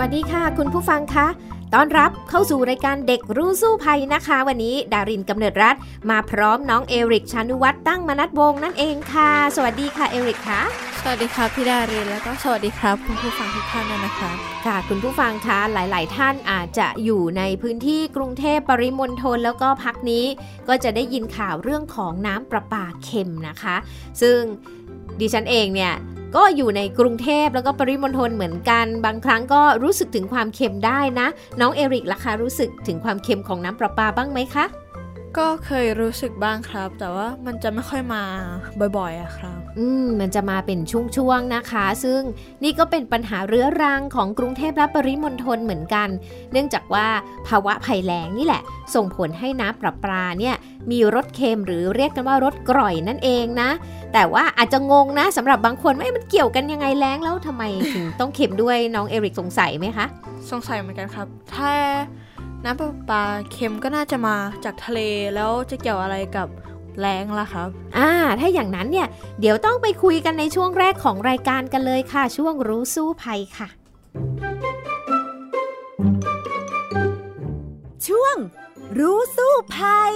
วัสดีค่ะ คุณผู้ฟังคะต้อนรับเข้าสู่รายการเด็กรู้สู้ภัยนะคะ วันนี้ดารินกำเนิดรัฐมาพร้อมน้องเอริกชานุวัตรตั้งมนัดวงนั่นเองค่ะ สวัสดีค่ะเอริกค่ะสวัสดีครับพี่ดารินแล้วก็สวัสดีครับ คุณผู้ฟังทุกท่านนะคะ ค่ะ คุณผู้ฟังคะหลาย ๆ ท่านอาจจะอยู่ในพื้นที่กรุงเทพปริมณฑลแล้วก็พักนี้ ก็จะได้ยินข่าวเรื่องของน้ำประปาเค็มนะคะ ซึ่งดิฉันเองเนี่ย ก็อยู่ในกรุงเทพแล้วก็ปริมณฑลเหมือนกัน บางครั้งก็รู้สึกถึงความเค็มได้นะ น้องเอริกล่ะคะรู้สึกถึงความเค็มของน้ำประปาบ้างไหมคะ ก็เคยรู้สึกบ้างครับ แต่ว่ามันจะไม่ค่อยมาบ่อยๆอะครับ อืมมันจะมาเป็นช่วงๆนะคะ ซึ่งนี่ก็เป็นปัญหาเรื้อรังของกรุงเทพและปริมณฑลเหมือนกัน เนื่องจากว่าภาวะภัยแล้งนี่แหละ ส่งผลให้น้ำประปาเนี่ยมีรสเค็มหรือเรียกกันว่ารสกร่อยนั่นเองนะ แต่ว่าอาจจะงงนะสำหรับบางคนว่ามันเกี่ยวกันยังไงแล้งแล้วทำไมถึงต้องเค็มด้วยน้องเอริกสงสัยไหมคะ สงสัยเหมือนกันครับ ถ้า น้ำประปาเค็มก็น่าจะมาจากทะเลแล้วจะเกี่ยวอะไรกับแรงล่ะครับ อ่า ถ้าอย่างนั้นเนี่ย เดี๋ยวต้องไปคุยกันในช่วงแรกของรายการกันเลยค่ะ ช่วงรู้สู้ภัยค่ะ ช่วงรู้สู้ภัย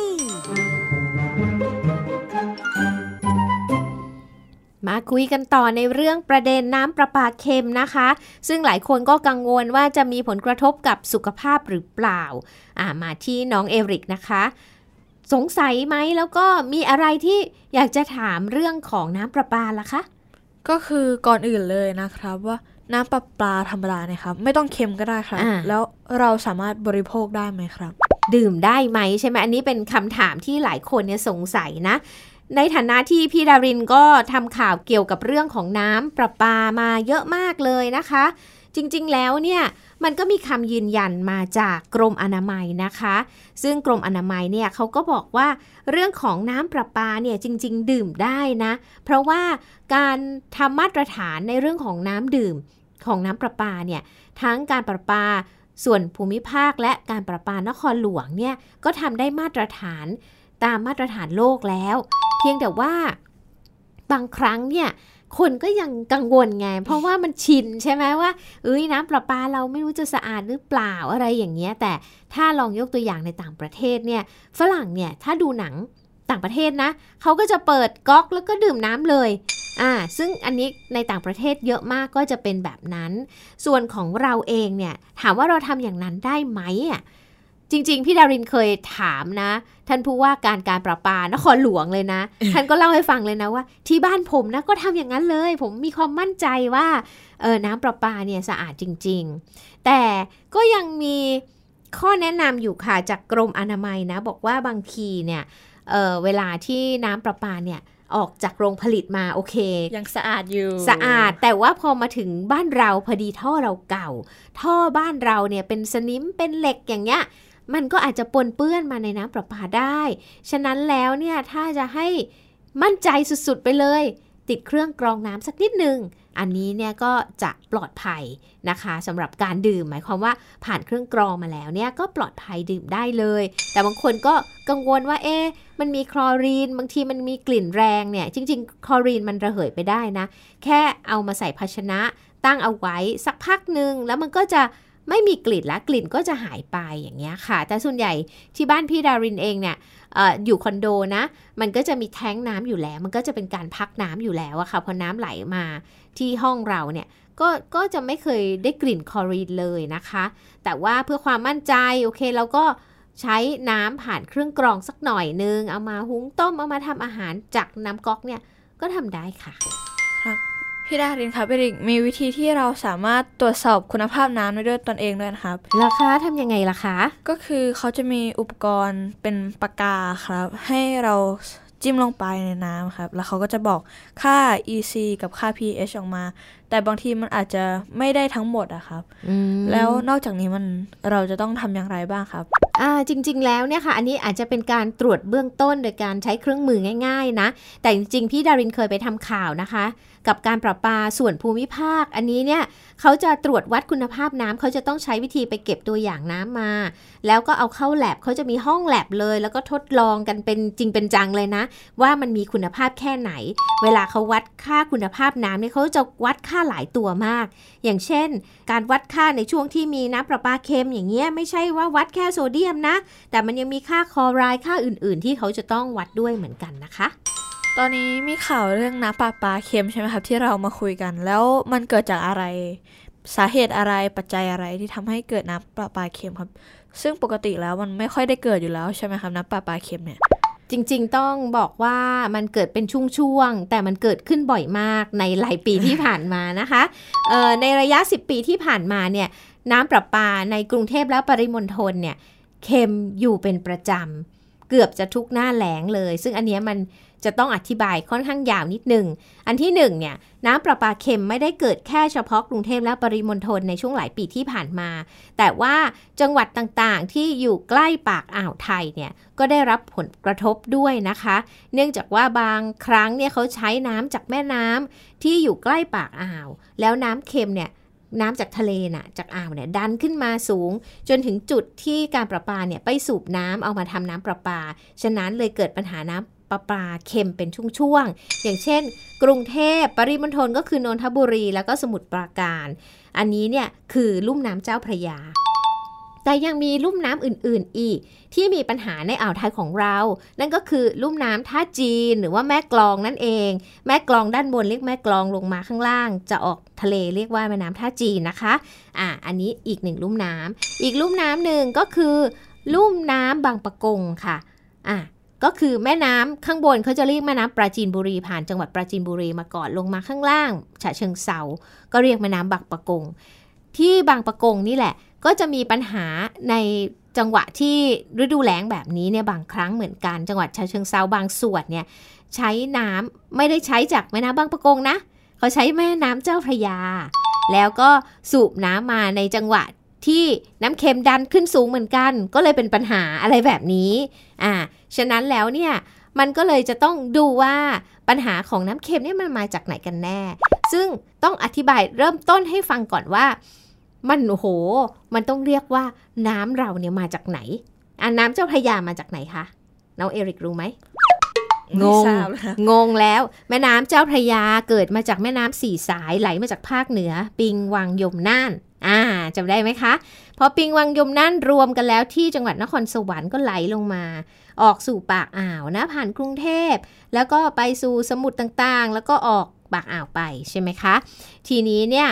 มาคุยกันต่อในเรื่องประเด็นน้ำประปาเค็มนะคะ ซึ่งหลายคนก็กังวลว่าจะมีผลกระทบกับสุขภาพหรือเปล่าามาที่น้องเอริกนะคะ สงสัยไหมแล้วก็มีอะไรที่อยากจะถามเรื่องของน้ำประปาล่ะคะ ก็คือก่อนอื่นเลยนะครับว่าน้ำประปาธรรมดาเนี่ยครับ ไม่ต้องเค็มก็ได้ครับ แล้วเราสามารถบริโภคได้ไหมครับ ดื่มได้ไหมใช่ไหมอันนี้เป็นคำถามที่หลายคนเนี่ยสงสัยนะ ในฐานะที่พี่ดารินก็ทำข่าวเกี่ยวกับเรื่องของน้ำประปามาเยอะมากเลยนะคะ จริงๆแล้วเนี่ยมันก็มีคำยืนยันมาจากกรมอนามัยนะคะ ซึ่งกรมอนามัยเนี่ยเขาก็บอกว่าเรื่องของน้ำประปาเนี่ยจริง ๆ ดื่มได้นะ เพราะว่าการทำมาตรฐานในเรื่องของน้ำดื่มของน้ำประปาเนี่ยทั้งการประปาส่วนภูมิภาคและการประปานครหลวงเนี่ยก็ทำได้มาตรฐาน ตามมาตรฐานโลกแล้ว เพียงแต่ว่าบางครั้งเนี่ยคนก็ยังกังวลไง เพราะว่ามันชินใช่ไหมว่า เอ้ยน้ำประปาเราไม่รู้จะสะอาดหรือเปล่าอะไรอย่างเงี้ย แต่ถ้าลองยกตัวอย่างในต่างประเทศเนี่ย ฝรั่งเนี่ยถ้าดูหนังต่างประเทศนะเขาก็จะเปิดก๊อกแล้วก็ดื่มน้ำเลย อ่า ซึ่งอันนี้ในต่างประเทศเยอะมากก็จะเป็นแบบนั้น ส่วนของเราเองเนี่ย ถามว่าเราทำอย่างนั้นได้ไหมอะ จริง ๆ พี่ดารินเคยถามนะ ท่านผู้ว่าการการประปานครหลวงเลยนะ ท่านก็เล่าให้ฟังเลยนะว่า ที่บ้านผมนะก็ทำอย่างนั้นเลย ผมมีความมั่นใจว่าเออน้ำประปาเนี่ยสะอาดจริง ๆ แต่ก็ยังมีข้อแนะนำอยู่ค่ะจากกรมอนามัยนะ บอกว่าบางทีเนี่ยเเวลาที่น้ำประปาเนี่ยออกจากโรงผลิตมาโอเค ยังสะอาดอยู่ สะอาดแต่ว่าพอมาถึงบ้านเราพอดีท่อเราเก่า ท่อบ้านเราเนี่ยเป็นสนิมเป็นเหล็กอย่างเงี้ย มันก็อาจจะปนเปื้อนมาในน้ำประปาได้ ฉะนั้นแล้วเนี่ยถ้าจะให้มั่นใจสุดๆไปเลย ติดเครื่องกรองน้ำสักนิดหนึ่งอันนี้เนี่ยก็จะปลอดภัยนะคะสำหรับการดื่ม หมายความว่าผ่านเครื่องกรองมาแล้วเนี่ยก็ปลอดภัยดื่มได้เลย แต่บางคนก็กังวลว่าเอ๊มันมีคลอรีน บางทีมันมีกลิ่นแรงเนี่ยจริง ๆ คลอรีนมันระเหยไปได้นะ แค่เอามาใส่ภาชนะตั้งเอาไว้สักพักหนึ่งแล้วมันก็จะ ไม่มีกลิ่นและกลิ่นก็จะหายไปอย่างเงี้ยค่ะ แต่ส่วนใหญ่ที่บ้านพี่ดารินเองเนี่ยออยู่คอนโดนะ มันก็จะมีแท้งน้ำอยู่แล้ว มันก็จะเป็นการพักน้ำอยู่แล้วอะค่ะพอน้ำไหลมาที่ห้องเราเนี่ยก็ก็จะไม่เคยได้กลิ่นคลอรีนเลยนะคะ แต่ว่าเพื่อความมั่นใจโอเคเราก็ใช้น้ำผ่านเครื่องกรองสักหน่อยนึง เอามาหุงต้มเอามาทำอาหารจากน้ำก๊อกเนี่ยก็ทำได้ค่ะ ครับ พี่ดารินครับเอริกมีวิธีที่เราสามารถตรวจสอบคุณภาพน้ำได้ด้วยตนเองด้วยนะครับราคาทำยังไงล่ะคะ ก็คือเขาจะมีอุปกรณ์เป็นปากกาครับ ให้เราจิ้มลงไปในน้ำครับ แล้วเขาก็จะบอกค่า EC กับค่า pH ออกมา แแต่บางทีมันอาจจะไม่ได้ทั้งหมดอะครับแล้วนอกจากนี้มันเราจะต้องทำอย่างไรบ้างครับอ่าจริง ๆ แล้วเนี่ยค่ะ อันนี้อาจจะเป็นการตรวจเบื้องต้นโดยการใช้เครื่องมือง่าย ๆ นะ แต่จริง ๆ พี่ดารินเคยไปทำข่าวนะคะ กับการประปาส่วนภูมิภาค อันนี้เนี่ยเขาจะตรวจวัดคุณภาพน้ำเขาจะต้องใช้วิธีไปเก็บตัวอย่างน้ำมา แล้วก็เอาเข้าแลบเขาจะมีห้องแลบเลย แล้วก็ทดลองกันเป็นจริงเป็นจังเลยนะ ว่ามันมีคุณภาพแค่ไหน เวลาเขาวัดค่าคุณภาพน้ำเนี่ยเขาจะวัดค่าหลายตัวมาก อย่างเช่น การวัดค่าในช่วงที่มีน้ำประปาเค็มอย่างเงี้ยไม่ใช่ว่าวัดแค่โซเดียมนะ แต่มันยังมีค่าคอไรด์ค่าอื่น ๆ ที่เขาจะต้องวัดด้วยเหมือนกันนะคะ ตอนนี้มีข่าวเรื่องน้ำปลาปลาเค็มใช่ไหมครับที่เรามาคุยกัน แล้วมันเกิดจากอะไรสาเหตุอะไรปัจจัยอะไรที่ทำให้เกิดน้ำปลาปลาเค็มครับ ซึ่งปกติแล้วมันไม่ค่อยได้เกิดอยู่แล้วใช่ไหมครับน้ำปลาปลาเค็มเนี่ย จริง ๆ ต้องบอกว่ามันเกิดเป็นช่วงๆ แต่มันเกิดขึ้นบ่อยมากในหลายปีที่ผ่านมานะคะในระยะ 10 ปีที่ผ่านมาเนี่ยน้ำประปาในกรุงเทพและปริมณฑลเนี่ยเค็มอยู่เป็นประจำเกือบจะทุกหน้าแหลงเลย ซึ่งอันนี้มัน จะต้องอธิบายค่อนข้างยาวนิดหนึ่ง อันที่หนึ่งเนี่ยน้ำประปาเค็มไม่ได้เกิดแค่เฉพาะกรุงเทพและปริมณฑลในช่วงหลายปีที่ผ่านมา แต่ว่าจังหวัดต่างๆ ที่อยู่ใกล้ปากอ่าวไทยเนี่ยก็ได้รับผลกระทบด้วยนะคะ เนื่องจากว่าบางครั้งเนี่ยเขาใช้น้ำจากแม่น้ำที่อยู่ใกล้ปากอ่าว แล้วน้ำเค็มเนี่ยน้ำจากทะเลน่ะจากอ่าวเนี่ยดันขึ้นมาสูง จนถึงจุดที่การประปาเนี่ยไปสูบน้ำเอามาทำน้ำประปา ฉะนั้นเลยเกิดปัญหาน้ำ ปลาปลาเค็มเป็นช่วงๆ อย่างเช่น กรุงเทพปริมณฑลก็คือนนทบุรี แล้วก็สมุทรปราการ อันนี้เนี่ยคือลุ่มน้ำเจ้าพระยา แต่ยังมีลุ่มน้ำอื่นๆอีก ที่มีปัญหาในอ่าวไทยของเรา นั่นก็คือลุ่มน้ำท่าจีนหรือว่าแม่กลองนั่นเอง แม่กลองด้านบนเรียกแม่กลองลงมาข้างล่าง จะออกทะเลเรียกว่าแม่น้ำท่าจีนนะคะอ่าอันนี้อีกหนึ่งลุ่มน้ำอีกลุ่มน้ำหนึ่งก็คือ ลุ่มน้ำบางปะกงค่ะอ่า ก็คือแม่น้ำข้างบนเขาจะเรียกแม่น้ำปราจีนบุรีผ่านจังหวัดปราจีนบุรีมาก่อนลงมาข้างล่าง ฉะเชิงเซาก็เรียกแม่น้ำบางปะกง ที่บางปะกงนี่แหละ ก็จะมีปัญหาในจังหวะที่ฤดูแล้งแบบนี้เนี่ยบางครั้งเหมือนกันจังหวัดฉะเชิงเซาบางส่วนเนี่ยใช้น้ำไม่ได้ใช้จากแม่น้ำบางปะกงนะเขาใช้แม่น้ำเจ้าพระยา แล้วก็สูบน้ำมาในจังหวะที่น้ำเค็มดันขึ้นสูงเหมือนกัน ก็เลยเป็นปัญหาอะไรแบบนี้อ่า ฉะนั้นแล้วเนี่ยมันก็เลยจะต้องดูว่าปัญหาของน้ำเค็มนี่มันมาจากไหนกันแน่ ซึ่งต้องอธิบายเริ่มต้นให้ฟังก่อนว่า มันโอ้โห มันต้องเรียกว่าน้ำเราเนี่ยมาจากไหนอ่าน้ำเจ้าพระยามาจากไหนคะน้องเอริกรู้ไหมงงงงแล้ว แม่น้ำเจ้าพระยาเกิดมาจากแม่น้ำสี่สายไหลมาจากภาคเหนือ ปิงวังยมน่านอ่า จำได้ไหมคะ พอปิงวังยมนั่นรวมกันแล้วที่จังหวัดนครสวรรค์ก็ไหลลงมา ออกสู่ปากอ่าวนะผ่านกรุงเทพ แล้วก็ไปสู่สมุทรต่างๆ แล้วก็ออกปากอ่าวไปใช่ไหมคะ ทีนี้เนี่ย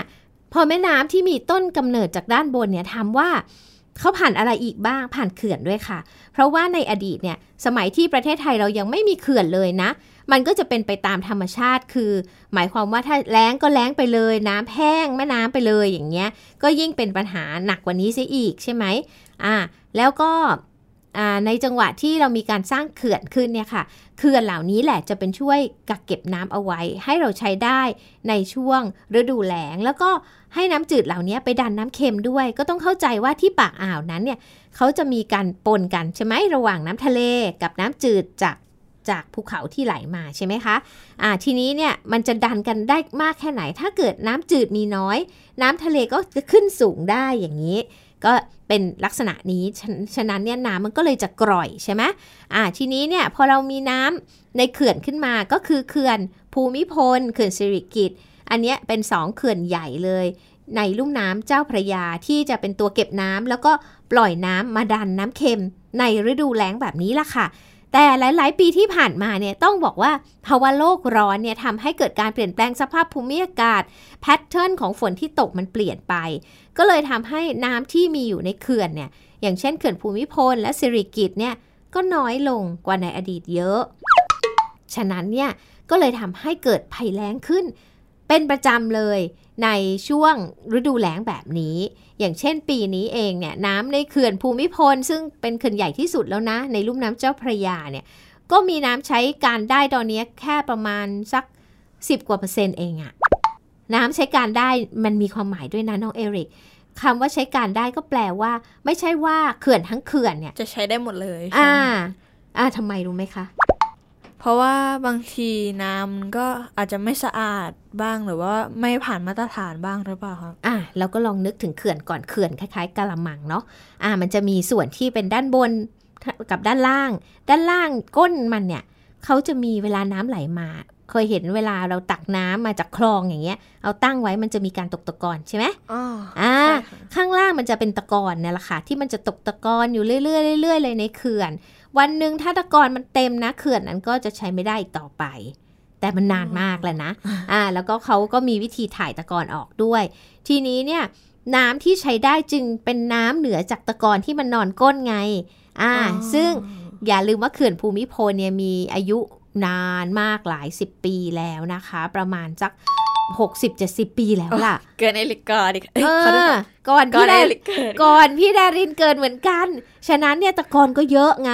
พอแม่น้ำที่มีต้นกำเนิดจากด้านบนเนี่ยทำว่าเขาผ่านอะไรอีกบ้างผ่านเขื่อนด้วยค่ะ เพราะว่าในอดีตเนี่ยสมัยที่ประเทศไทยเรายังไม่มีเขื่อนเลยนะ มันก็จะเป็นไปตามธรรมชาติ คือ หมายความว่าถ้าแล้งก็แล้งไปเลย น้ำแห้งแม่น้ำไปเลยอย่างเงี้ย ก็ยิ่งเป็นปัญหาหนักกว่านี้ซะอีกใช่ไหมอ่า แล้วก็ในจังหวะที่เรามีการสร้างเขื่อนขึ้นเนี่ยค่ะเขื่อนเหล่านี้แหละจะเป็นช่วยกักเก็บน้ำเอาไว้ ให้เราใช้ได้ในช่วงฤดูแล้ง แล้วก็ให้น้ำจืดเหล่านี้ไปดันน้ำเค็มด้วย ก็ต้องเข้าใจว่าที่ปากอ่าวนั้นเนี่ยเขาจะมีการปนกันใช่ไหมระหว่างน้ำทะเลกับน้ำจืดจาก จากภูเขาที่ไหลมาใช่ไหมคะอ่าทีนี้เนี่ยมันจะดันกันได้มากแค่ไหน ถ้าเกิดน้ำจืดมีน้อย น้ำทะเลก็จะขึ้นสูงได้อย่างนี้ ก็เป็นลักษณะนี้ฉฉะนั้นเนี่ยน้ำมันก็เลยจะกร่อยใช่ไหมอ่าทีนี้เนี่ยพอเรามีน้ำในเขื่อนขึ้นมาก็คือเขื่อนภูมิพลเขื่อนสิริกิตอันนี้เป็นสองเขื่อนใหญ่เลย ในลุ่มน้ำเจ้าพระยาที่จะเป็นตัวเก็บน้ำแล้วก็ปล่อยน้ำมาดันน้ำเค็มในฤดูแล้งแบบนี้ล่ะค่ะ แต่หลาย ๆ ปีที่ผ่านมาเนี่ยต้องบอกว่าภาวะโลกร้อนเนี่ยทำให้เกิดการเปลี่ยนแปลงสภาพภูมิอากาศแพทเทิร์นของฝนที่ตกมันเปลี่ยนไป ก็เลยทำให้น้ำที่มีอยู่ในเขื่อนเนี่ยอย่างเช่นเขื่อนภูมิพลและสิริกิตเนี่ยก็น้อยลงกว่าในอดีตเยอะ ฉะนั้นเนี่ยก็เลยทำให้เกิดภัยแล้งขึ้น เป็นประจำเลยในช่วงฤดูแล้งแบบนี้ อย่างเช่นปีนี้เองเนี่ยน้ำในเขื่อนภูมิพล ซึ่งเป็นเขื่อนใหญ่ที่สุดแล้วนะ ในลุ่มน้ำเจ้าพระยาเนี่ยก็มีน้ำใช้การได้ตอนนี้แค่ประมาณสัก 10 กว่าเปอร์เซ็นต์เองอะน้ำใช้การได้มันมีความหมายด้วยนะน้องเอริกคำว่าใช้การได้ก็แปลว่า ไม่ใช่ว่าเขื่อนทั้งเขื่อนเนี่ยจะใช้ได้หมดเลย อ่าใช่ไหมอ่าทำไมรู้ไหมคะ เพราะว่าบางทีน้ำมันก็อาจจะไม่สะอาดบ้างหรือว่าไม่ผ่านมาตรฐานบ้างหรือเปล่าครับอะเราก็ลองนึกถึงเขื่อนก่อนเขื่อนคล้ายๆกะละมังเนาะอะมันจะมีส่วนที่เป็นด้านบนกับด้านล่าง ด้านล่างก้นมันเนี่ยเขาจะมีเวลาน้ำไหลมา เคยเห็นเวลาเราตักน้ำมาจากคลองอย่างเงี้ย เอาตั้งไว้มันจะมีการตกตะกอนใช่ไหมอ๋ออ่าใช่ค่ะข้างล่างมันจะเป็นตะกอนเนี่ยแหละค่ะที่มันจะตกตะกอนอยู่เรื่อยๆเรื่อยๆเลยในเขื่อน วันหนึ่งถ้าตะกอนมันเต็มนะเขื่อนนั้นก็จะใช้ไม่ได้อีกต่อไป แต่มันนานมากแล้วนะอ่าแล้วก็เขาก็มีวิธีถ่ายตะกอนออกด้วย ทีนี้เนี่ยน้ำที่ใช้ได้จึงเป็นน้ำเหนือจากตะกอนที่มันนอนก้นไงอ่าซึ่งอย่าลืมว่าเขื่อนภูมิพลเนี่ยมีอายุนานมากหลายสิบปีแล้วนะคะ ประมาณสัก 60-70 ปีแล้วล่ะ เกินเอลิกอร์ดิเอขอโทษอค่ะก่อนก่อนพี่เอดาลิกเกิดก่อนพี่ดารินเกิดเหมือนกัน ฉะนั้นเนี่ยตะกอนก็เยอะไง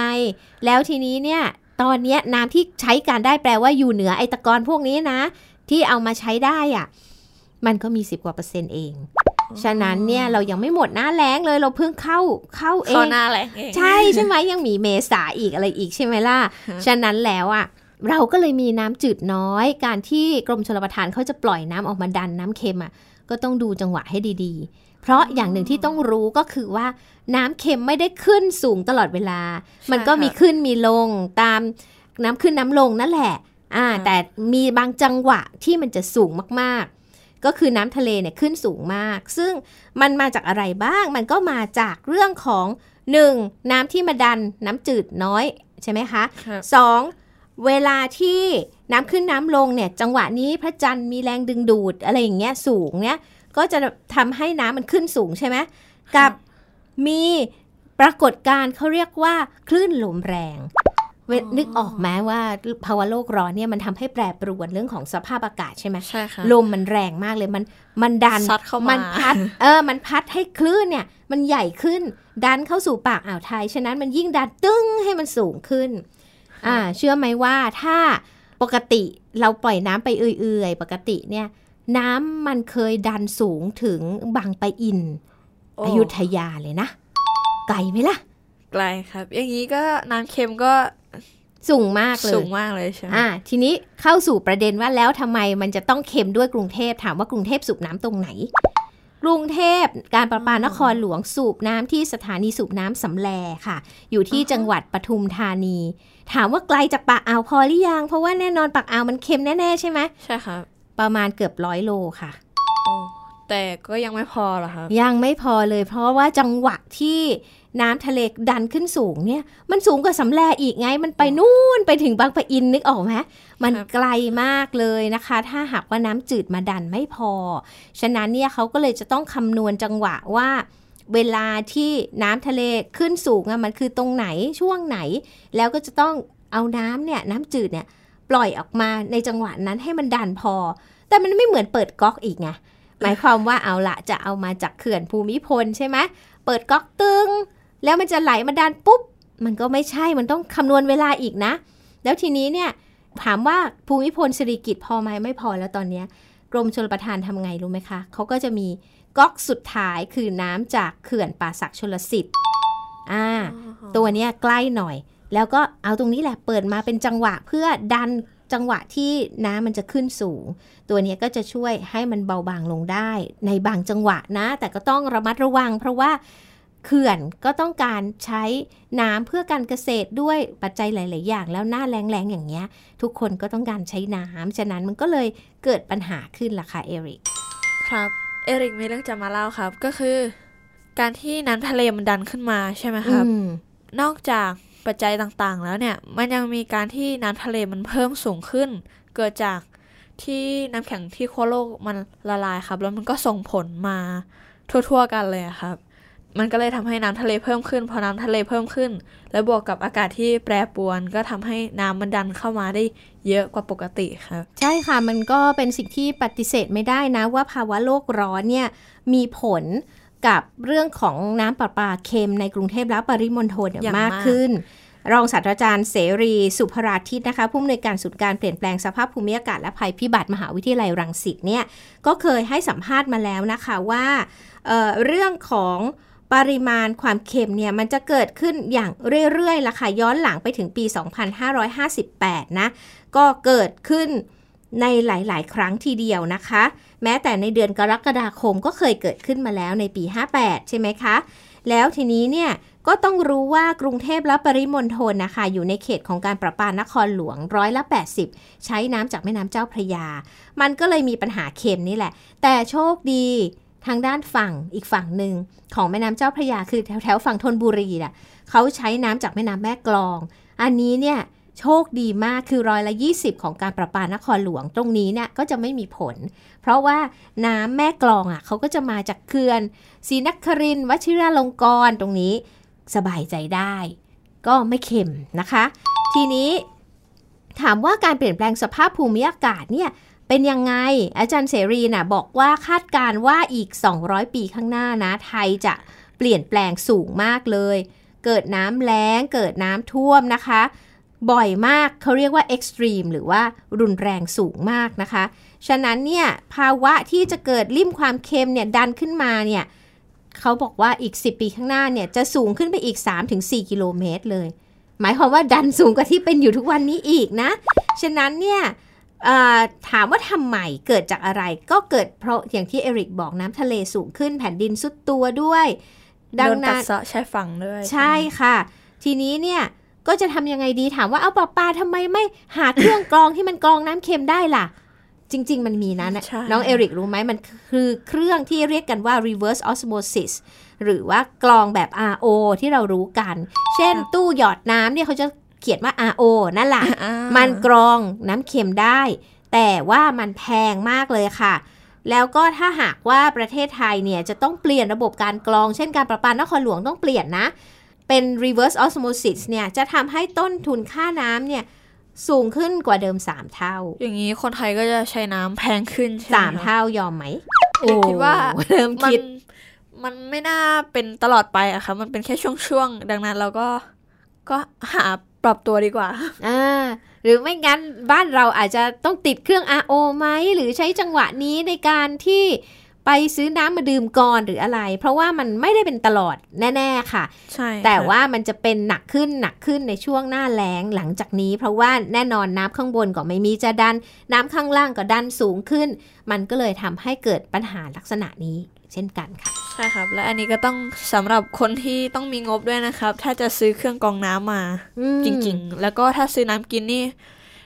แล้วทีนี้เนี่ยตอนเนี้ยน้ำที่ใช้การได้แปลว่าอยู่เหนือไอตะกอนพวกนี้นะ ที่เอามาใช้ได้อะมันก็มีสิบกว่าเปอร์เซ็นต์เอง ฉะนั้นเนี่ยเรายังไม่หมดหน้าแล้งเลยเราเพิ่งเข้าเข้าเอเข้างหน้าแหละเองใช่ใช่ไหมยังมีเมษาอีกอะไรอีกใช่ไหมล่ะฮะฉะนั้นแล้วอะ เราก็เลยมีน้ำจืดน้อย การที่กรมชลประทานเขาจะปล่อยน้ำออกมาดันน้ำเค็มอะก็ต้องดูจังหวะให้ดีๆ เพราะอย่างหนึ่งที่ต้องรู้ก็คือว่าน้ำเค็มไม่ได้ขึ้นสูงตลอดเวลา มันก็มีขึ้นมีลงตามน้ำขึ้นน้ำลงนั่นแหละ อ่า แต่มีบางจังหวะที่มันจะสูงมากๆ ก็คือน้ำทะเลเนี่ยขึ้นสูงมาก ซึ่งมันมาจากอะไรบ้าง มันก็มาจากเรื่องของ 1. น้ำที่มาดันน้ำจืดน้อยใช่ไหมคะครับสอง เวลาที่น้ำขึ้นน้ำลงเนี่ยจังหวะนี้พระจันทร์มีแรงดึงดูดอะไรอย่างเงี้ยสูงเนี่ยก็จะทำให้น้ำมันขึ้นสูงใช่ไหมกับมีปรากฏการณ์เขาเรียกว่าคลื่นลมแรงเวนึกออกไหมว่าภาวะโลกร้อนเนี่ยมันทำให้แปรปรวนเรื่องของสภาพอากาศใช่ไหมใช่ค่ะลมมันแรงมากเลยมันมันดันซัดเข้ามานพัดเออมันพัดให้คลื่นเนี่ย มันใหญ่ขึ้นดันเข้าสู่ปากอ่าวไทย ฉะนั้นมันยิ่งดันตึ้งให้มันสูงขึ้น อ่า เชื่อไหมว่าถ้าปกติเราปล่อยน้ำไปเอื่อยๆ ปกติเนี่ย น้ำมันเคยดันสูงถึงบางปะอินโอ้อยุธยาเลยนะ ไกลไหมล่ะ ไกลครับ อย่างนี้ก็น้ำเค็มก็สูงมากเลยสูงมากเลยใช่ไหมอ่าทีนี้เข้าสู่ประเด็นว่าแล้วทำไมมันจะต้องเค็มด้วยกรุงเทพถามว่ากรุงเทพสูบน้ำตรงไหน กรุงเทพการประปานครหลวงสูบน้ำที่สถานีสูบน้ำสำแลค่ะ อยู่ที่จังหวัดปทุมธานี ถามว่าไกลจากปากอ่าวพอหรือยัง เพราะว่าแน่นอนปากอ่าวมันเค็มแน่ๆใช่ไหมใช่ครับ ประมาณเกือบร้อยโลค่ะโอ้แต่ก็ยังไม่พอเหรอครับยังไม่พอเลย เพราะว่าจังหวะที่น้ำทะเลดันขึ้นสูงเนี่ย มันสูงกว่าสำแลอีกไง มันไปนู่นไปถึงบางปะอินนึกออกไหมมันครับไกลมากเลยนะคะ ถ้าหากว่าน้ำจืดมาดันไม่พอ ฉะนั้นเนี่ยเขาก็เลยจะต้องคำนวณจังหวะว่า เวลาที่น้ำทะเลขึ้นสูงอะมันคือตรงไหนช่วงไหน แล้วก็จะต้องเอาน้ำเนี่ยน้ำจืดเนี่ยปล่อยออกมาในจังหวะนั้นให้มันดันพอ แต่มันไม่เหมือนเปิดก๊อกอีกไงหมายความว่าเอาละจะเอามาจากเขื่อนภูมิพลใช่ไหมเปิดก๊อกตึง แล้วมันจะไหลมาดันปุ๊บ มันก็ไม่ใช่มันต้องคำนวณเวลาอีกนะ แล้วทีนี้เนี่ยถามว่าภูมิพลสิริกิตพอไหมไม่พอแล้วตอนเนี้ยกรมชลประทานทำไงรู้ไหมคะเขาก็จะมี ก๊อกสุดท้ายคือน้ำจากเขื่อนป่าศักดิ์ชลสิทธิ์อ่าตัวเนี้ยใกล้หน่อย แล้วก็เอาตรงนี้แหละเปิดมาเป็นจังหวะเพื่อดันจังหวะที่น้ำมันจะขึ้นสูง ตัวเนี้ยก็จะช่วยให้มันเบาบางลงได้ในบางจังหวะนะ แต่ก็ต้องระมัดระวัง เพราะว่าเขื่อนก็ต้องการใช้น้ำเพื่อการเกษตรด้วยปัจจัยหลาย ๆ อย่าง แล้วหน้าแรงๆอย่างเงี้ย ทุกคนก็ต้องการใช้น้ำฉะนั้นมันก็เลยเกิดปัญหาขึ้นล่ะค่ะเอริก ครับ เอริกมีเรื่องจะมาเล่าครับ ก็คือ การที่น้ำทะเลมันดันขึ้นมาใช่ไหมครับอืมนอกจากปัจจัยต่างๆ แล้วเนี่ย มันยังมีการที่น้ำทะเลมันเพิ่มสูงขึ้น เกิดจากที่น้ำแข็งที่ขั้วโลกมันละลายครับ แล้วมันก็ส่งผลมาทั่วๆกันเลยอะครับ มันก็เลยทำให้น้ำทะเลเพิ่มขึ้น พอน้ำทะเลเพิ่มขึ้น แล้วบวกกับอากาศที่แปรปรวน ก็ทำให้น้ำมันดันเข้ามาได้เยอะกว่าปกติครับใช่ค่ะมันก็เป็นสิ่งที่ปฏิเสธไม่ได้นะว่าภาวะโลกร้อนเนี่ยมีผลกับเรื่องของน้ำประปาเค็มในกรุงเทพและปริมณฑลเนี่ยอย่างมากมากขึ้น รองศาสตราจารย์เสรีสุภราทิตนะคะผู้อำนวยการศูนย์การเปลี่ยนแปลงสภาพภูมิอากาศและภัยพิบัติมหาวิทยาลัยรังสิตเนี่ยก็เคยให้สัมภาษณ์มาแล้วนะคะว่าเเรื่องของ ปริมาณความเค็มเนี่ยมันจะเกิดขึ้นอย่างเรื่อยๆล่ะค่ะย้อนหลังไปถึงปี 2558 นะ ก็เกิดขึ้นในหลาย ๆ ครั้งทีเดียวนะคะ แม้แต่ในเดือนกรกฎาคมก็เคยเกิดขึ้นมาแล้วในปี 58 ใช่ไหมคะ แล้วทีนี้เนี่ยก็ต้องรู้ว่ากรุงเทพและปริมณฑลนะคะ อยู่ในเขตของการประปานครหลวงร้อยละ 80 ใช้น้ำจากแม่น้ำเจ้าพระยา มันก็เลยมีปัญหาเค็มนี่แหละ แต่โชคดี ทางด้านฝั่งอีกฝั่งหนึ่งของแม่น้ำเจ้าพระยาคือแถวแถวฝั่งธนบุรีน่ะเขาใช้น้ำจากแม่น้ำแม่กลอง อันนี้เนี่ยโชคดีมากคือร้อยละ 20 ของการประปานครหลวงตรงนี้เนี่ยก็จะไม่มีผล เพราะว่าน้ำแม่กลองอะเขาก็จะมาจากเขื่อนศรีนครินวชิราลงกรณ์ตรงนี้สบายใจได้ ก็ไม่เค็มนะคะ ทีนี้ถามว่าการเปลี่ยนแปลงสภาพภูมิอากาศเนี่ย เป็นยังไง อาจารย์เสรีนะ่ะบอกว่าคาดการว่าอีก 200 ปีข้างหน้านะ ไทยจะเปลี่ยนแปลงสูงมากเลย เกิดน้ำแล้ง เกิดน้ำท่วมนะคะ บ่อยมากเขาเรียกว่าเอ็กซ์ตรีมหรือว่ารุนแรงสูงมากนะคะ ฉะนั้นเนี่ยภาวะที่จะเกิดริมความเค็มเนี่ยดันขึ้นมาเนี่ยเขาบอกว่าอีก 10 ปีข้างหน้าเนี่ยจะสูงขึ้นไปอีก 3-4 กิโลเมตรเลย หมายความว่าดันสูงกว่าที่เป็นอยู่ทุกวันนี้อีกนะ ฉะนั้นเนี่ย ถามว่าทำไมเกิดจากอะไรก็เกิดเพราะอย่างที่เอริกบอกน้ำทะเลสูงขึ้นแผ่นดินสุดตัวด้วย ดังนั้นใช้ฝั่งด้วย ใช่ค่ะ ทีนี้เนี่ยก็จะทำยังไงดีถามว่าเอาปลาปลาทำไมไม่หาเครื่องกรองที่มันกรองน้ำเค็มได้ล่ะ จริง ๆ มันมีนะ น้องเอริกรู้ไหมมันคือเครื่องที่เรียกกันว่า reverse osmosis หรือว่ากรองแบบ RO ที่เรารู้กัน เช่นตู้หยอดน้ำเนี่ยเขาจะ เขียนว่า RO นั่นแหละมันกรองน้ำเค็มได้ แต่ว่ามันแพงมากเลยค่ะ แล้วก็ถ้าหากว่าประเทศไทยเนี่ยจะต้องเปลี่ยนระบบการกรอง เช่นการประปานครหลวงต้องเปลี่ยนนะ เป็น reverse osmosis เนี่ยจะทำให้ต้นทุนค่าน้ำเนี่ยสูงขึ้นกว่าเดิม 3 เท่า อย่างนี้คนไทยก็จะใช้น้ำแพงขึ้นสามเท่ายอมไหมโอ้คิดว่าเริ่มคิดมันไม่น่าเป็นตลอดไปอะค่ะ มันเป็นแค่ช่วงๆ ดังนั้นเราก็ก็หา ปรับตัวดีกว่า อ่า หรือไม่งั้นบ้านเราอาจจะต้องติดเครื่อง RO ไหม หรือใช้จังหวะนี้ในการที่ไปซื้อน้ำมาดื่มก่อนหรืออะไร เพราะว่ามันไม่ได้เป็นตลอดแน่ ๆ ค่ะ ใช่ แต่ว่ามันจะเป็นหนักขึ้นหนักขึ้นในช่วงหน้าแล้งหลังจากนี้ เพราะว่าแน่นอนน้ำข้างบนก็ไม่มีจะดัน น้ำข้างล่างก็ดันสูงขึ้น มันก็เลยทำให้เกิดปัญหาลักษณะนี้ เช่นกันค่ะใช่ครับ และอันนี้ก็ต้องสำหรับคนที่ต้องมีงบด้วยนะครับ ถ้าจะซื้อเครื่องกรองน้ำมาจริง ๆ แล้วก็ถ้าซื้อน้ำกินนี่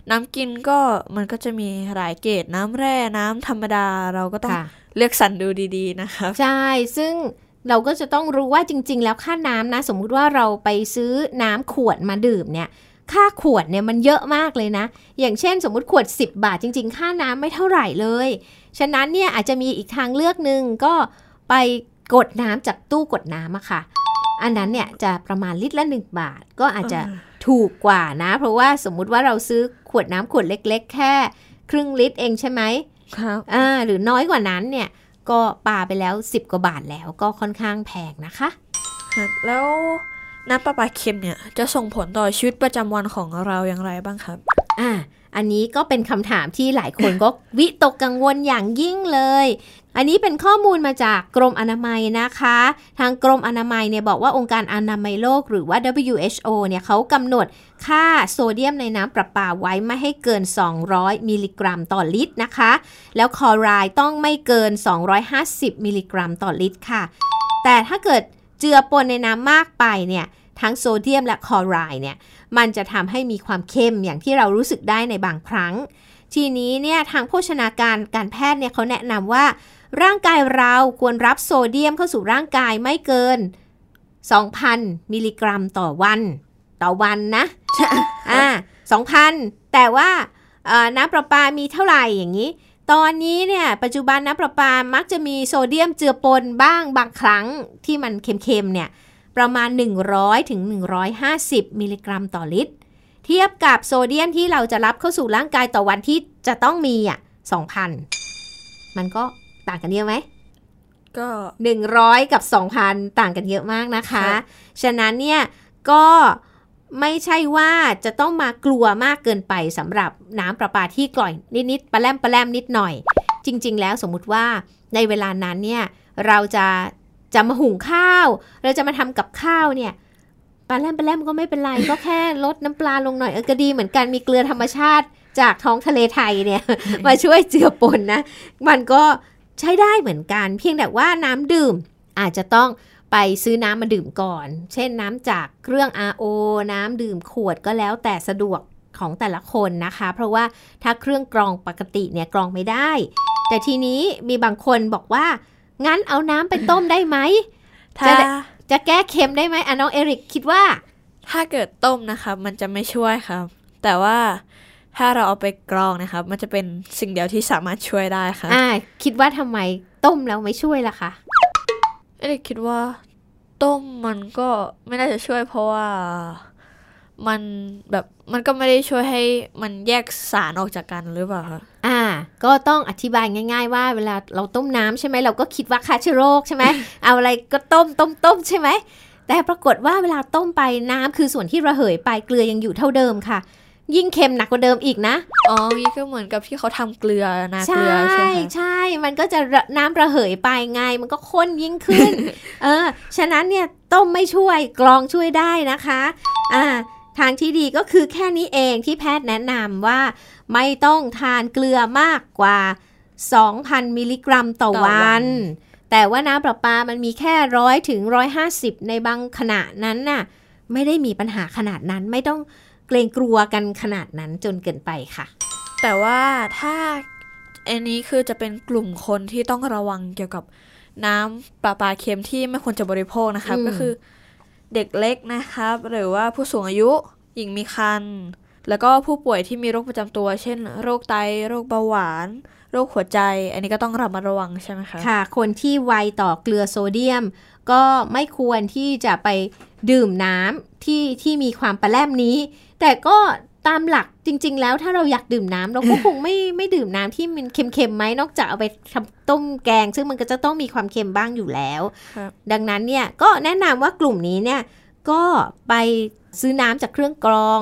น้ำกินก็มันก็จะมีหลายเกรดน้ำแร่น้ำธรรมดาเราก็ต้องเลือกสรรดูดีๆนะครับใช่ซึ่งเราก็จะต้องรู้ว่าจริง ๆ แล้วค่าน้ำนะ สมมุติว่าเราไปซื้อน้ำขวดมาดื่มเนี่ย ค่าขวดเนี่ยมันเยอะมากเลยนะ อย่างเช่น สมมุติขวด 10 บาทจริง ๆ ค่าน้ำไม่เท่าไหร่เลย ฉะนั้นเนี่ยอาจจะมีอีกทางเลือกหนึ่งก็ไป กดน้ำจากตู้กดน้ำอะค่ะ อันนั้นเนี่ยจะประมาณลิตรละหนึ่งบาท ก็อาจจะถูกกว่านะ เพราะว่าสมมุติว่าเราซื้อขวดน้ำขวดเล็ก ๆ แค่ ครึ่งลิตรเองใช่ไหมครับอ่าหรือน้อยกว่านั้นเนี่ยก็ปาไปแล้ว 10 กว่าบาทแล้วก็ค่อนข้างแพงนะคะครับแล้วน้ำประปาเค็มเนี่ยจะส่งผลต่อชีวิตประจำวันของเราอย่างไรบ้างครับ อ่า อันนี้ก็เป็นคำถามที่หลายคนก็วิตกกังวลอย่างยิ่งเลย อันนี้เป็นข้อมูลมาจากกรมอนามัยนะคะ ทางกรมอนามัยเนี่ยบอกว่าองค์การอนามัยโลกหรือว่า WHO เนี่ยเขากำหนดค่าโซเดียมในน้ำประปาไว้ไม่ให้เกิน 200 มิลลิกรัมต่อลิตรนะคะ แล้วคลอไรด์ต้องไม่เกิน 250 มิลลิกรัมต่อลิตรค่ะ แต่ถ้าเกิดเจือปนในน้ำมากไปเนี่ยทั้งโซเดียมและคลอไรด์เนี่ยมันจะทำให้มีความเค็มอย่างที่เรารู้สึกได้ในบางครั้ง ทีนี้เนี่ยทางโภชนาการการแพทย์เนี่ยเขาแนะนำว่า ร่างกายเราควรรับโซเดียมเข้าสู่ร่างกายไม่เกิน 2,000 มิลลิกรัมต่อวัน ต่อวันนะอ่า2,000 แต่ว่าน้ำประปามีเท่าไหร่อย่างนี้ ตอนนี้เนี่ยปัจจุบันน้ำประปามักจะมีโซเดียมเจือปนบ้างบางครั้งที่มันเค็มๆเนี่ยประมาณ 100ถึง150 มิลลิกรัมต่อลิตร เทียบกับโซเดียมที่เราจะรับเข้าสู่ร่างกายต่อวันที่จะต้องมีอะ2,000มันก็ต่างกันเยอะไหมก็100กับ2,000ต่างกันเยอะมากนะคะ ฉะนั้นเนี่ยก็ไม่ใช่ว่าจะต้องมากลัวมากเกินไปสำหรับน้ำประปาที่กร่อยนิดๆปลาแลมปลาแลมนิดหน่อย จริง ๆ แล้วสมมุติว่าในเวลานั้นเนี่ยเราจะจะมาหุงข้าว เราจะมาทำกับข้าวเนี่ย ปลาแลมปลาแลมก็ไม่เป็นไร ก็แค่ลดน้ำปลาลงหน่อยเออก็ดีเหมือนกันมีเกลือธรรมชาติจากท้องทะเลไทยเนี่ย มาช่วยเจือปนนะ มันก็ใช้ได้เหมือนกัน เพียงแต่ว่าน้ำดื่มอาจจะต้องไปซื้อน้ำมาดื่มก่อน เช่นน้ำจากเครื่อง RO น้ำดื่มขวดก็แล้วแต่สะดวกของแต่ละคนนะคะ เพราะว่าถ้าเครื่องกรองปกติเนี่ยกรองไม่ได้ แต่ทีนี้มีบางคนบอกว่า งั้นเอาน้ำไปต้มได้ไหมถ้า จะได้จะแก้เค็มได้ไหมอะน้องเอริกคิดว่า ถ้าเกิดต้มนะครับมันจะไม่ช่วยครับ แต่ว่าถ้าเราเอาไปกรองนะครับ มันจะเป็นสิ่งเดียวที่สามารถช่วยได้ครับอ่าคิดว่าทำไมต้มแล้วไม่ช่วยล่ะคะเอริกคิดว่า ต้มมันก็ไม่น่าจะช่วย เพราะว่ามันแบบมันก็ไม่ได้ช่วยให้มันแยกสารออกจากกันหรือเปล่าคะอ่า ก็ต้องอธิบายง่าย ๆ ว่าเวลาเราต้มน้ำใช่ไหมเราก็คิดว่าฆ่าเชื้อโรคใช่ไหมเอาอะไรก็ต้มต้มต้มใช่ไหมแต่ปรากฏว่าเวลาต้มไปน้ำคือส่วนที่ระเหยไปเกลือยังอยู่เท่าเดิมค่ะ ยิ่งเค็มหนักกว่าเดิมอีกนะ อ๋อนี่ก็เหมือนกับที่เขาทำเกลือนาเกใช่ลือใช่ไหมคะใช่ มันก็จะระน้ำระเหยไปไง มันก็ข้นยิ่งขึ้น เออ ฉะนั้นเนี่ยต้มไม่ช่วยกรองช่วยได้นะคะ อ่าทางที่ดีก็คือแค่นี้เองที่แพทย์แนะนำว่า ไม่ต้องทานเกลือมากกว่า 2,000 มิลลิกรัมต่อต่อวัวันนแต่ว่าน้ำประปามันมีแค่ร้อยถึงร้อยห้าสิบในบางขณะนั้นน่ะ ไม่ได้มีปัญหาขนาดนั้นไม่ต้องเกรงกลัวกันขนาดนั้นจนเกินไปค่ะ แต่ว่าถ้าอันนี้คือจะเป็นกลุ่มคนที่ต้องระวังเกี่ยวกับน้ำประปาเค็มที่ไม่ควรจะบริโภคนะครับอืมก็คือเด็กเล็กนะครับ หรือว่าผู้สูงอายุหญิงมีครรภ์ แล้วก็ผู้ป่วยที่มีโรคประจำตัว เช่น โรคไต โรคเบาหวาน โรคหัวใจ อันนี้ก็ต้องระมัดระวังใช่ไหมคะ ค่ะ คนที่ไวต่อเกลือโซเดียม ก็ไม่ควรที่จะไปดื่มน้ำที่ที่มีความประแลมนี้ แต่ก็ตามหลักจริง ๆ แล้วถ้าเราอยากดื่มน้ำเราก็คงไม่ไม่ดื่มน้ำที่มันเค็มๆไหมนอกจากเอาไปทำต้มแกง ซึ่งมันก็จะต้องมีความเค็มบ้างอยู่แล้วครับดังนั้นเนี่ยก็แนะนำว่ากลุ่มนี้เนี่ยก็ไปซื้อน้ำจากเครื่องกรอง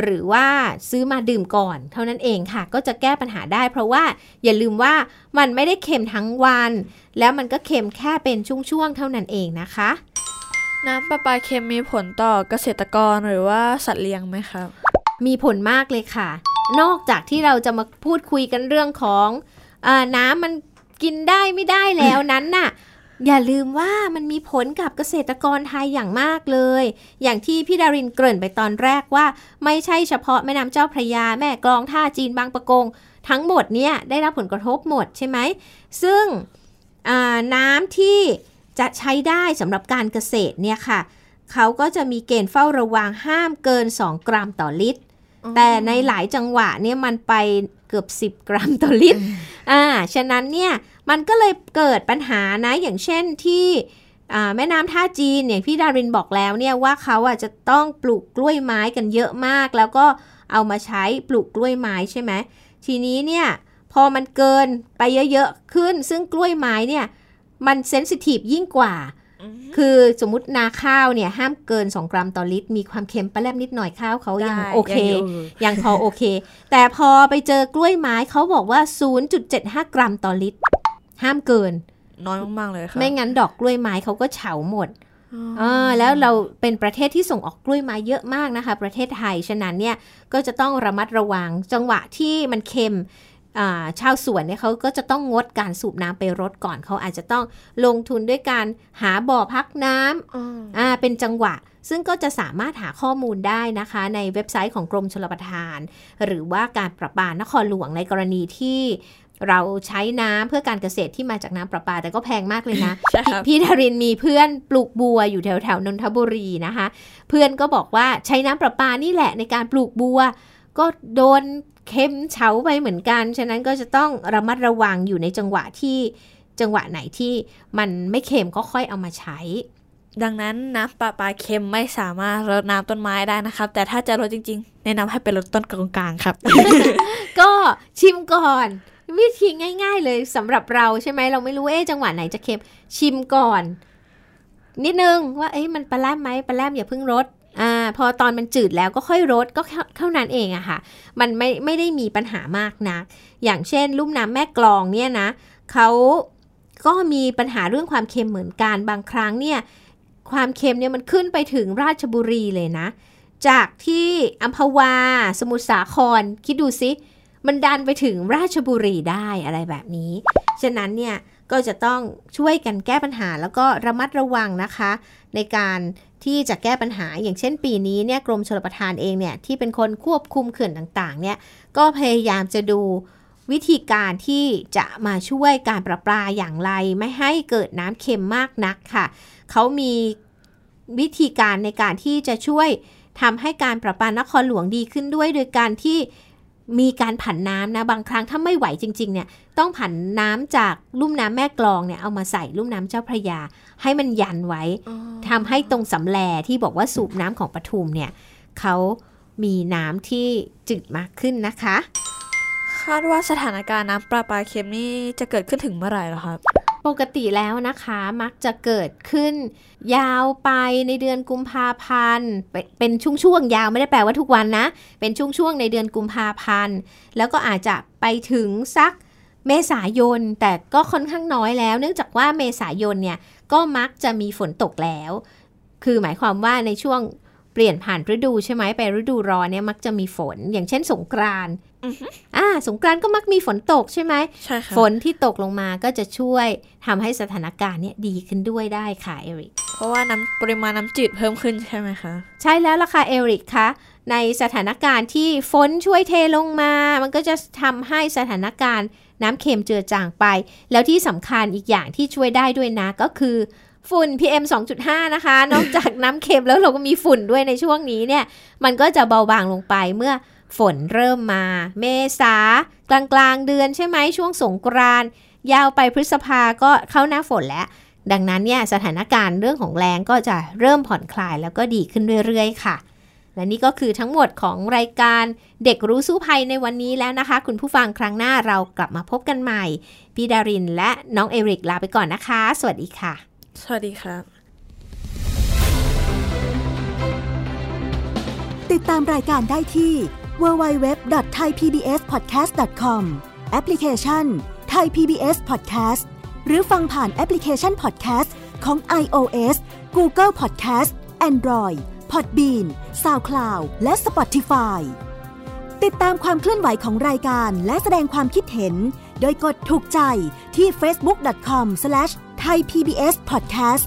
หรือว่าซื้อมาดื่มก่อน เท่านั้นเองค่ะ ก็จะแก้ปัญหาได้ เพราะว่าอย่าลืมว่ามันไม่ได้เค็มทั้งวัน แล้วมันก็เค็มแค่เป็นช่วงๆเท่านั้นเองนะคะ น้ำประปาเค็มมีผลต่อเกษตรกรหรือว่าสัตว์เลี้ยงไหมครับ มีผลมากเลยค่ะ นอกจากที่เราจะมาพูดคุยกันเรื่องของอาน้ำมันกินได้ไม่ได้แล้วนั้นน่ะ อย่าลืมว่ามันมีผลกับเกษตรกรไทยอย่างมากเลย อย่างที่พี่ดารินเกริ่นไปตอนแรกว่า ไม่ใช่เฉพาะแม่น้ำเจ้าพระยาแม่กลองท่าจีนบางปะกง ทั้งหมดเนี่ยได้รับผลกระทบหมดใช่ไหม ซึ่งอ่าน้ำที่จะใช้ได้สำหรับการเกษตรเนี่ยค่ะ เขาก็จะมีเกณฑ์เฝ้าระวังห้ามเกิน 2 กรัมต่อลิตร แต่ในหลายจังหวะเนี่ยมันไปเกือบ 10 กรัมต่อลิตร อ่า ฉะนั้นเนี่ย มันก็เลยเกิดปัญหานะ อย่างเช่นที่อ่าแม่น้ำท่าจีนอย่างพี่ดารินบอกแล้วเนี่ยว่าเขาอะจะต้องปลูกกล้วยไม้กันเยอะมาก แล้วก็เอามาใช้ปลูกกล้วยไม้ใช่ไหมทีนี้เนี่ยพอมันเกินไปเยอะๆขึ้น ซึ่งกล้วยไม้เนี่ยมันเซนซิทีฟยิ่งกว่า คือสมมตินาข้าวเนี่ยห้ามเกิน 2 กรัมต่อลิตร มีความเค็มปลาแลมนิดหน่อยข้าวเขายังได้โอเคยังอยู่ยังพอโอเค แต่พอไปเจอกล้วยไม้เขาบอกว่า 0.75 กรัมต่อลิตร ห้ามเกิน น้อยมาก ๆ เลยครับไม่งั้นดอกกล้วยไม้เขาก็เฉาหมดอ่าแล้วเราเป็นประเทศที่ส่งออกกล้วยไม้เยอะมากนะคะ ประเทศไทย ฉะนั้นเนี่ยก็จะต้องระมัดระวังจังหวะที่มันเค็มอ่าชาวสวนเนี่ยเขาก็จะต้องงดการสูบน้ำไปรดก่อนเขาอาจจะต้องลงทุนด้วยการหาบ่อพักน้ำอืมอ่าเป็นจังหวะ ซึ่งก็จะสามารถหาข้อมูลได้นะคะ ในเว็บไซต์ของกรมชลประทาน หรือว่าการประปานครหลวงในกรณีที่ เราใช้น้ำเพื่อการเกษตรที่มาจากน้ำประปา แต่ก็แพงมากเลยนะใช่ครับพี่ดารินมีเพื่อนปลูกบัวอยู่แถวแถวๆนนทบุรีนะคะ เพื่อนก็บอกว่าใช้น้ำประปานี่แหละในการปลูกบัว ก็โดนเค็มเฉาไปเหมือนกัน ฉะนั้นก็จะต้องระมัดระวังอยู่ในจังหวะที่จังหวะไหนที่มันไม่เค็มก็ค่อยเอามาใช้ ดังนั้นน้ำประปาเค็มไม่สามารถรดน้ำต้นไม้ได้นะครับ แต่ถ้าจะรดจริงๆ แนะนำให้เป็นรดต้นกลางๆครับ ก็ชิมก่อน วิธีง่าย ๆ เลยสำหรับเราใช่ไหมเราไม่รู้เอ๊จังหวะไหนจะเค็มชิมก่อน นิดนึงว่าเอ๊ะมันปลาแรมไหมปลาแรมอย่าเพิ่งรดอ่าพอตอนมันจืดแล้วก็ค่อยรดก็เท่านั้นเองอะค่ะ มันไม่ไม่ได้มีปัญหามากนักอย่างเช่น ลุ่มน้ำแม่กลองเนี่ยนะเขาก็มีปัญหาเรื่องความเค็มเหมือนกันบางครั้งเนี่ยความเค็มเนี่ยมันขึ้นไปถึงราชบุรีเลยนะ จากที่อัมพวา สมุทรสาคร คิดดูสิ มันดันไปถึงราชบุรีได้อะไรแบบนี้ ฉะนั้นเนี่ยก็จะต้องช่วยกันแก้ปัญหาแล้วก็ระมัดระวังนะคะ ในการที่จะแก้ปัญหาอย่างเช่นปีนี้เนี่ยกรมชลประทานเองเนี่ยที่เป็นคนควบคุมเขื่อนต่างๆเนี่ยก็พยายามจะดูวิธีการที่จะมาช่วยการประปาอย่างไร ไม่ให้เกิดน้ำเค็มมากนักค่ะ เขามีวิธีการในการที่จะช่วยทำให้การประปานครหลวงดีขึ้นด้วย โดยการที่ มีการผันน้ำนะบางครั้งถ้าไม่ไหวจริงๆเนี่ยต้องผันน้ำจากลุ่มน้ำแม่กลองเนี่ยเอามาใส่ลุ่มน้ำเจ้าพระยา ให้มันยันไว้ทำให้ตรงสำแลที่บอกว่าสูบน้ำของปทุมเนี่ยเขามีน้ำที่จืดมากขึ้นนะคะ คาดว่าสถานการณ์น้ำประปาเค็มนี่จะเกิดขึ้นถึงเมื่อไหร่หรอครับ ปกติแล้วนะคะมักจะเกิดขึ้น ยาวไปในเดือนกุมภาพันธ์ เป็นช่วงๆยาวไม่ได้แปลว่าทุกวันนะ เป็นช่วงๆในเดือนกุมภาพันธ์ แล้วก็อาจจะไปถึงสักเมษายนแต่ก็ค่อนข้างน้อยแล้ว เนื่องจากว่าเมษายนเนี่ยก็มักจะมีฝนตกแล้ว คือหมายความว่าในช่วง เปลี่ยนผ่านฤดูใช่ไหมไปฤดูร้อนเนี่ยมักจะมีฝน อย่างเช่นสงกรานต์อ่าสงกรานต์ก็มักมีฝนตกใช่ไหมใช่ค่ะฝนที่ตกลงมาก็จะช่วยทำให้สถานการณ์เนี่ยดีขึ้นด้วยได้ค่ะเอริกเพราะว่าน้ำปริมาณน้ำจืดเพิ่มขึ้นใช่ไหมคะใช่แล้วล่ะค่ะเอริกคะในสถานการณ์ที่ฝนช่วยเทลงมา มันก็จะทำให้สถานการณ์น้ำเค็มเจือจางไป แล้วที่สำคัญอีกอย่างที่ช่วยได้ด้วยนะก็คือ ฝุ่น PM 2.5 นะคะ นอกจากน้ำเค็มแล้วเราก็มีฝุ่นด้วยในช่วงนี้เนี่ย มันก็จะเบาบางลงไปเมื่อฝนเริ่มมา เมษากลางกลางเดือนใช่ไหมช่วงสงกรานยาวไปพฤษภาก็เข้าหน้าฝนแล้ว ดังนั้นเนี่ยสถานการณ์เรื่องของแรงก็จะเริ่มผ่อนคลายแล้วก็ดีขึ้นเรื่อยๆ ค่ะ และนี่ก็คือทั้งหมดของรายการเด็กรู้สู้ภัยในวันนี้แล้วนะคะ คุณผู้ฟังครั้งหน้าเรากลับมาพบกันใหม่ พี่ดารินและน้องเอริกลาไปก่อนนะคะ สวัสดีค่ะ สวัสดีครับ ติดตามรายการได้ที่ www.thaipbspodcast.com แอปพลิเคชัน Thai PBS Podcast หรือฟังผ่านแอปพลิเคชัน Podcast ของ iOS Google Podcast Android Podbean SoundCloud และ Spotify ติดตามความเคลื่อนไหวของรายการและแสดงความคิดเห็น โดยกดถูกใจที่ facebook.com/ ไทย PBS Podcast